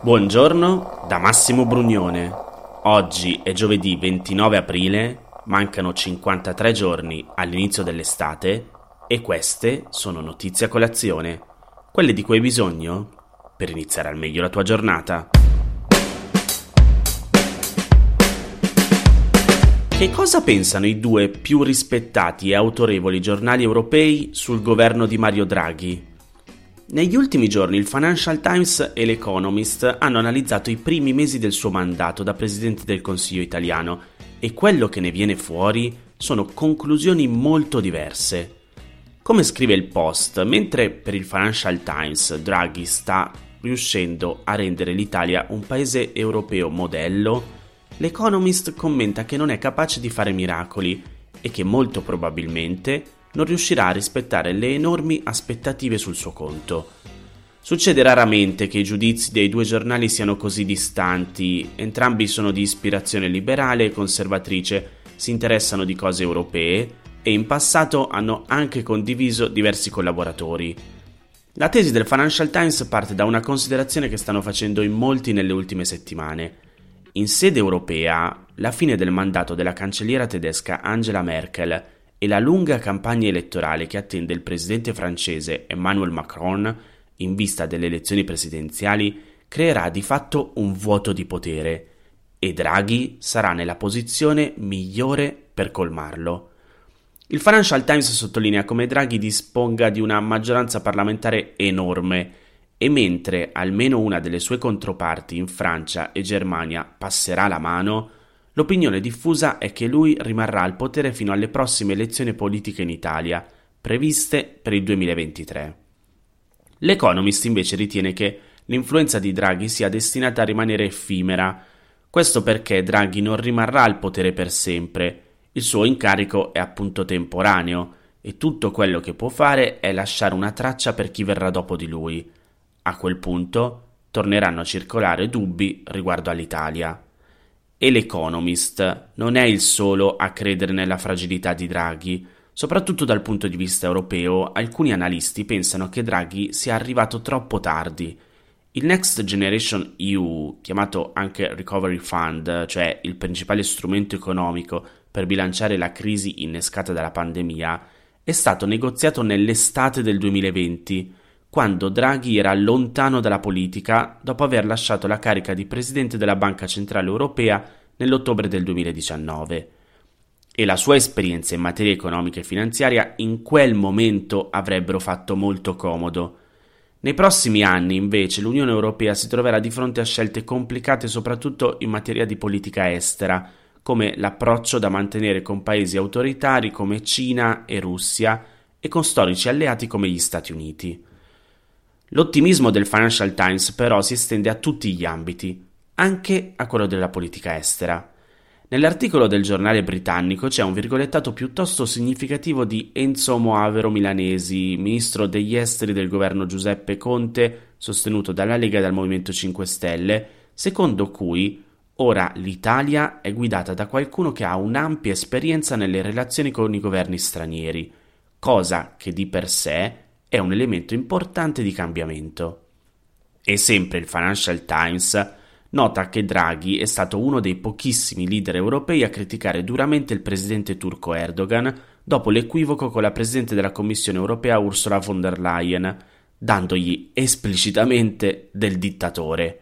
Buongiorno da Massimo Brugnone. Oggi è giovedì 29 aprile, mancano 53 giorni all'inizio dell'estate e queste sono notizie a colazione, quelle di cui hai bisogno per iniziare al meglio la tua giornata. Che cosa pensano i due più rispettati e autorevoli giornali europei sul governo di Mario Draghi? Negli ultimi giorni il Financial Times e l'Economist hanno analizzato i primi mesi del suo mandato da Presidente del Consiglio italiano e quello che ne viene fuori sono conclusioni molto diverse. Come scrive il Post, mentre per il Financial Times Draghi sta riuscendo a rendere l'Italia un paese europeo modello, l'Economist commenta che non è capace di fare miracoli e che molto probabilmente non riuscirà a rispettare le enormi aspettative sul suo conto. Succede raramente che i giudizi dei due giornali siano così distanti, entrambi sono di ispirazione liberale e conservatrice, si interessano di cose europee e in passato hanno anche condiviso diversi collaboratori. La tesi del Financial Times parte da una considerazione che stanno facendo in molti nelle ultime settimane. In sede europea, la fine del mandato della cancelliera tedesca Angela Merkel e la lunga campagna elettorale che attende il presidente francese Emmanuel Macron in vista delle elezioni presidenziali creerà di fatto un vuoto di potere e Draghi sarà nella posizione migliore per colmarlo. Il Financial Times sottolinea come Draghi disponga di una maggioranza parlamentare enorme e mentre almeno una delle sue controparti in Francia e Germania passerà la mano, L'opinione diffusa è che lui rimarrà al potere fino alle prossime elezioni politiche in Italia, previste per il 2023. L'Economist invece ritiene che l'influenza di Draghi sia destinata a rimanere effimera, questo perché Draghi non rimarrà al potere per sempre, il suo incarico è appunto temporaneo e tutto quello che può fare è lasciare una traccia per chi verrà dopo di lui. A quel punto torneranno a circolare dubbi riguardo all'Italia. E l'Economist non è il solo a credere nella fragilità di Draghi. Soprattutto dal punto di vista europeo, alcuni analisti pensano che Draghi sia arrivato troppo tardi. Il Next Generation EU, chiamato anche Recovery Fund, cioè il principale strumento economico per bilanciare la crisi innescata dalla pandemia, è stato negoziato nell'estate del 2020, quando Draghi era lontano dalla politica dopo aver lasciato la carica di presidente della Banca Centrale Europea nell'ottobre del 2019. E la sua esperienza in materia economica e finanziaria in quel momento avrebbero fatto molto comodo. Nei prossimi anni, invece, l'Unione Europea si troverà di fronte a scelte complicate soprattutto in materia di politica estera, come l'approccio da mantenere con paesi autoritari come Cina e Russia e con storici alleati come gli Stati Uniti. L'ottimismo del Financial Times però si estende a tutti gli ambiti, anche a quello della politica estera. Nell'articolo del giornale britannico c'è un virgolettato piuttosto significativo di Enzo Moavero Milanesi, ministro degli esteri del governo Giuseppe Conte, sostenuto dalla Lega e dal Movimento 5 Stelle, secondo cui ora l'Italia è guidata da qualcuno che ha un'ampia esperienza nelle relazioni con i governi stranieri, cosa che di per sé è un elemento importante di cambiamento. E sempre il Financial Times nota che Draghi è stato uno dei pochissimi leader europei a criticare duramente il presidente turco Erdogan dopo l'equivoco con la presidente della Commissione europea Ursula von der Leyen, dandogli esplicitamente del dittatore.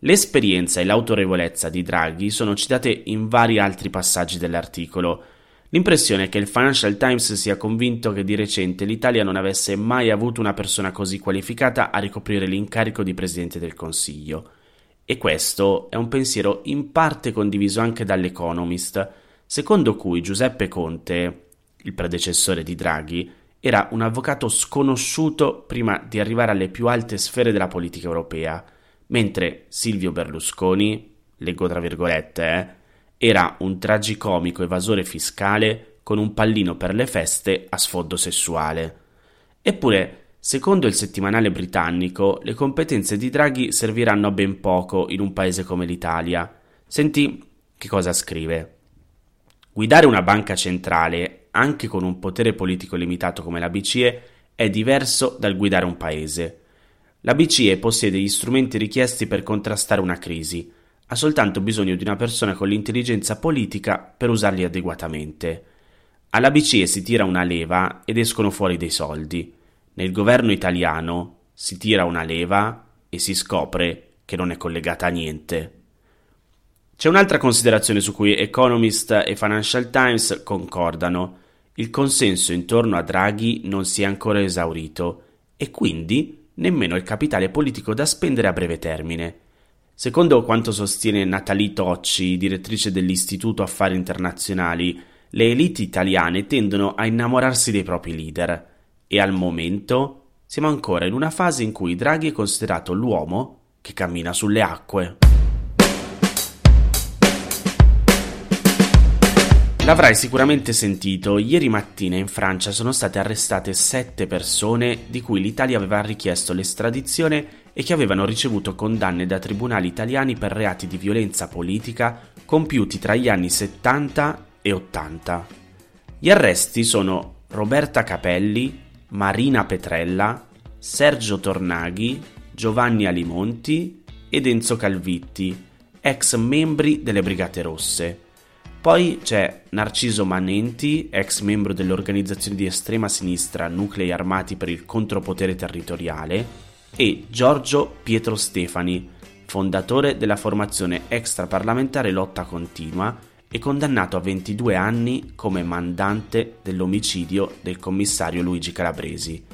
L'esperienza e l'autorevolezza di Draghi sono citate in vari altri passaggi dell'articolo, L'impressione è che il Financial Times sia convinto che di recente l'Italia non avesse mai avuto una persona così qualificata a ricoprire l'incarico di Presidente del Consiglio. E questo è un pensiero in parte condiviso anche dall'Economist, secondo cui Giuseppe Conte, il predecessore di Draghi, era un avvocato sconosciuto prima di arrivare alle più alte sfere della politica europea, mentre Silvio Berlusconi, leggo tra virgolette, eh, era un tragicomico evasore fiscale con un pallino per le feste a sfondo sessuale. Eppure, secondo il settimanale britannico, le competenze di Draghi serviranno a ben poco in un paese come l'Italia. Senti che cosa scrive. Guidare una banca centrale, anche con un potere politico limitato come la BCE, è diverso dal guidare un paese. La BCE possiede gli strumenti richiesti per contrastare una crisi, ha soltanto bisogno di una persona con l'intelligenza politica per usarli adeguatamente. Alla BCE si tira una leva ed escono fuori dei soldi. Nel governo italiano si tira una leva e si scopre che non è collegata a niente. C'è un'altra considerazione su cui Economist e Financial Times concordano. Il consenso intorno a Draghi non si è ancora esaurito e quindi nemmeno il capitale politico da spendere a breve termine. Secondo quanto sostiene Natalie Tocci, direttrice dell'Istituto Affari Internazionali, le elite italiane tendono a innamorarsi dei propri leader e al momento siamo ancora in una fase in cui Draghi è considerato l'uomo che cammina sulle acque. L'avrai sicuramente sentito, ieri mattina in Francia sono state arrestate sette persone di cui l'Italia aveva richiesto l'estradizione e che avevano ricevuto condanne da tribunali italiani per reati di violenza politica compiuti tra gli anni 70 e 80. Gli arresti sono Roberta Capelli, Marina Petrella, Sergio Tornaghi, Giovanni Alimonti ed Enzo Calvitti, ex membri delle Brigate Rosse. Poi c'è Narciso Manenti, ex membro dell'organizzazione di estrema sinistra Nuclei Armati per il Contropotere Territoriale, e Giorgio Pietro Stefani, fondatore della formazione extraparlamentare Lotta Continua e condannato a 22 anni come mandante dell'omicidio del commissario Luigi Calabresi.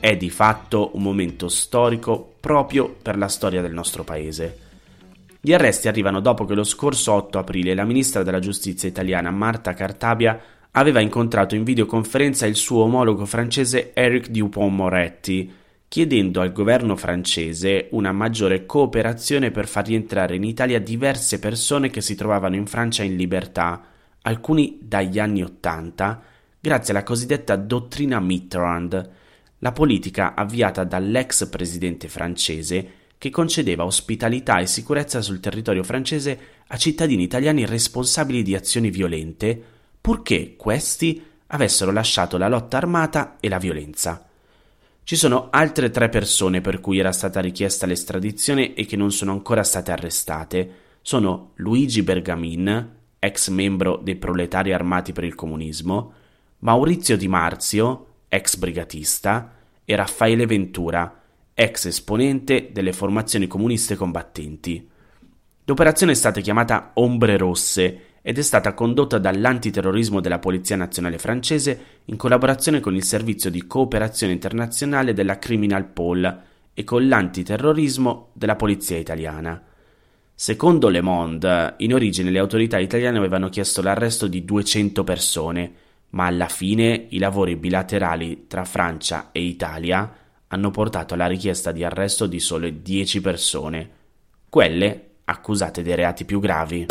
È di fatto un momento storico proprio per la storia del nostro paese. Gli arresti arrivano dopo che lo scorso 8 aprile la ministra della giustizia italiana Marta Cartabia aveva incontrato in videoconferenza il suo omologo francese Eric Dupont-Moretti, chiedendo al governo francese una maggiore cooperazione per far rientrare in Italia diverse persone che si trovavano in Francia in libertà, alcuni dagli anni Ottanta, grazie alla cosiddetta dottrina Mitterrand, la politica avviata dall'ex presidente francese che concedeva ospitalità e sicurezza sul territorio francese a cittadini italiani responsabili di azioni violente, purché questi avessero lasciato la lotta armata e la violenza. Ci sono altre tre persone per cui era stata richiesta l'estradizione e che non sono ancora state arrestate. Sono Luigi Bergamin, ex membro dei Proletari Armati per il Comunismo, Maurizio Di Marzio, ex brigatista, e Raffaele Ventura, ex esponente delle formazioni comuniste combattenti. L'operazione è stata chiamata Ombre Rosse ed è stata condotta dall'antiterrorismo della Polizia Nazionale francese in collaborazione con il Servizio di Cooperazione Internazionale della Criminal Pol e con l'antiterrorismo della Polizia Italiana. Secondo Le Monde, in origine le autorità italiane avevano chiesto l'arresto di 200 persone, ma alla fine i lavori bilaterali tra Francia e Italia hanno portato alla richiesta di arresto di sole 10 persone, quelle accusate dei reati più gravi.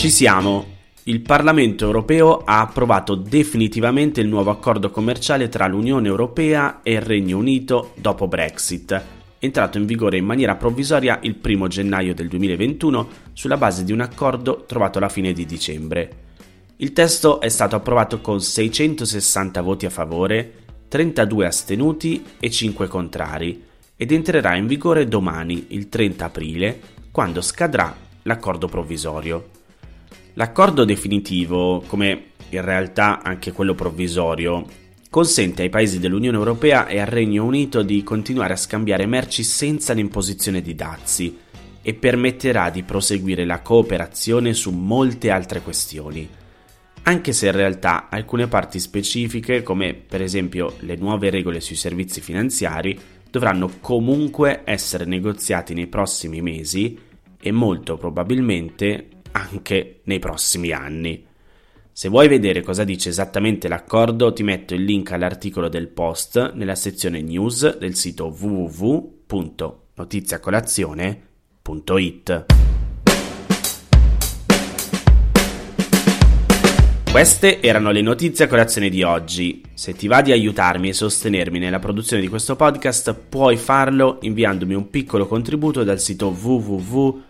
Ci siamo. Il Parlamento europeo ha approvato definitivamente il nuovo accordo commerciale tra l'Unione Europea e il Regno Unito dopo Brexit, entrato in vigore in maniera provvisoria il 1 gennaio del 2021 sulla base di un accordo trovato alla fine di dicembre. Il testo è stato approvato con 660 voti a favore, 32 astenuti e 5 contrari ed entrerà in vigore domani, il 30 aprile, quando scadrà l'accordo provvisorio. L'accordo definitivo, come in realtà anche quello provvisorio, consente ai paesi dell'Unione Europea e al Regno Unito di continuare a scambiare merci senza l'imposizione di dazi e permetterà di proseguire la cooperazione su molte altre questioni anche se in realtà alcune parti specifiche, come per esempio le nuove regole sui servizi finanziari, dovranno comunque essere negoziati nei prossimi mesi e molto probabilmente anche nei prossimi anni. Se vuoi vedere cosa dice esattamente l'accordo, ti metto il link all'articolo del post nella sezione news del sito www.notiziacolazione.it. Queste erano le notizie a colazione di oggi. Se ti va di aiutarmi e sostenermi nella produzione di questo podcast, puoi farlo inviandomi un piccolo contributo dal sito www.notiziacolazione.it.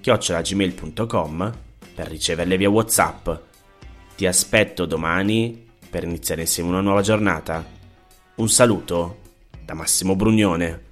chiocciolagmail.com per riceverle via WhatsApp. Ti aspetto domani per iniziare insieme una nuova giornata. Un saluto da Massimo Brugnone.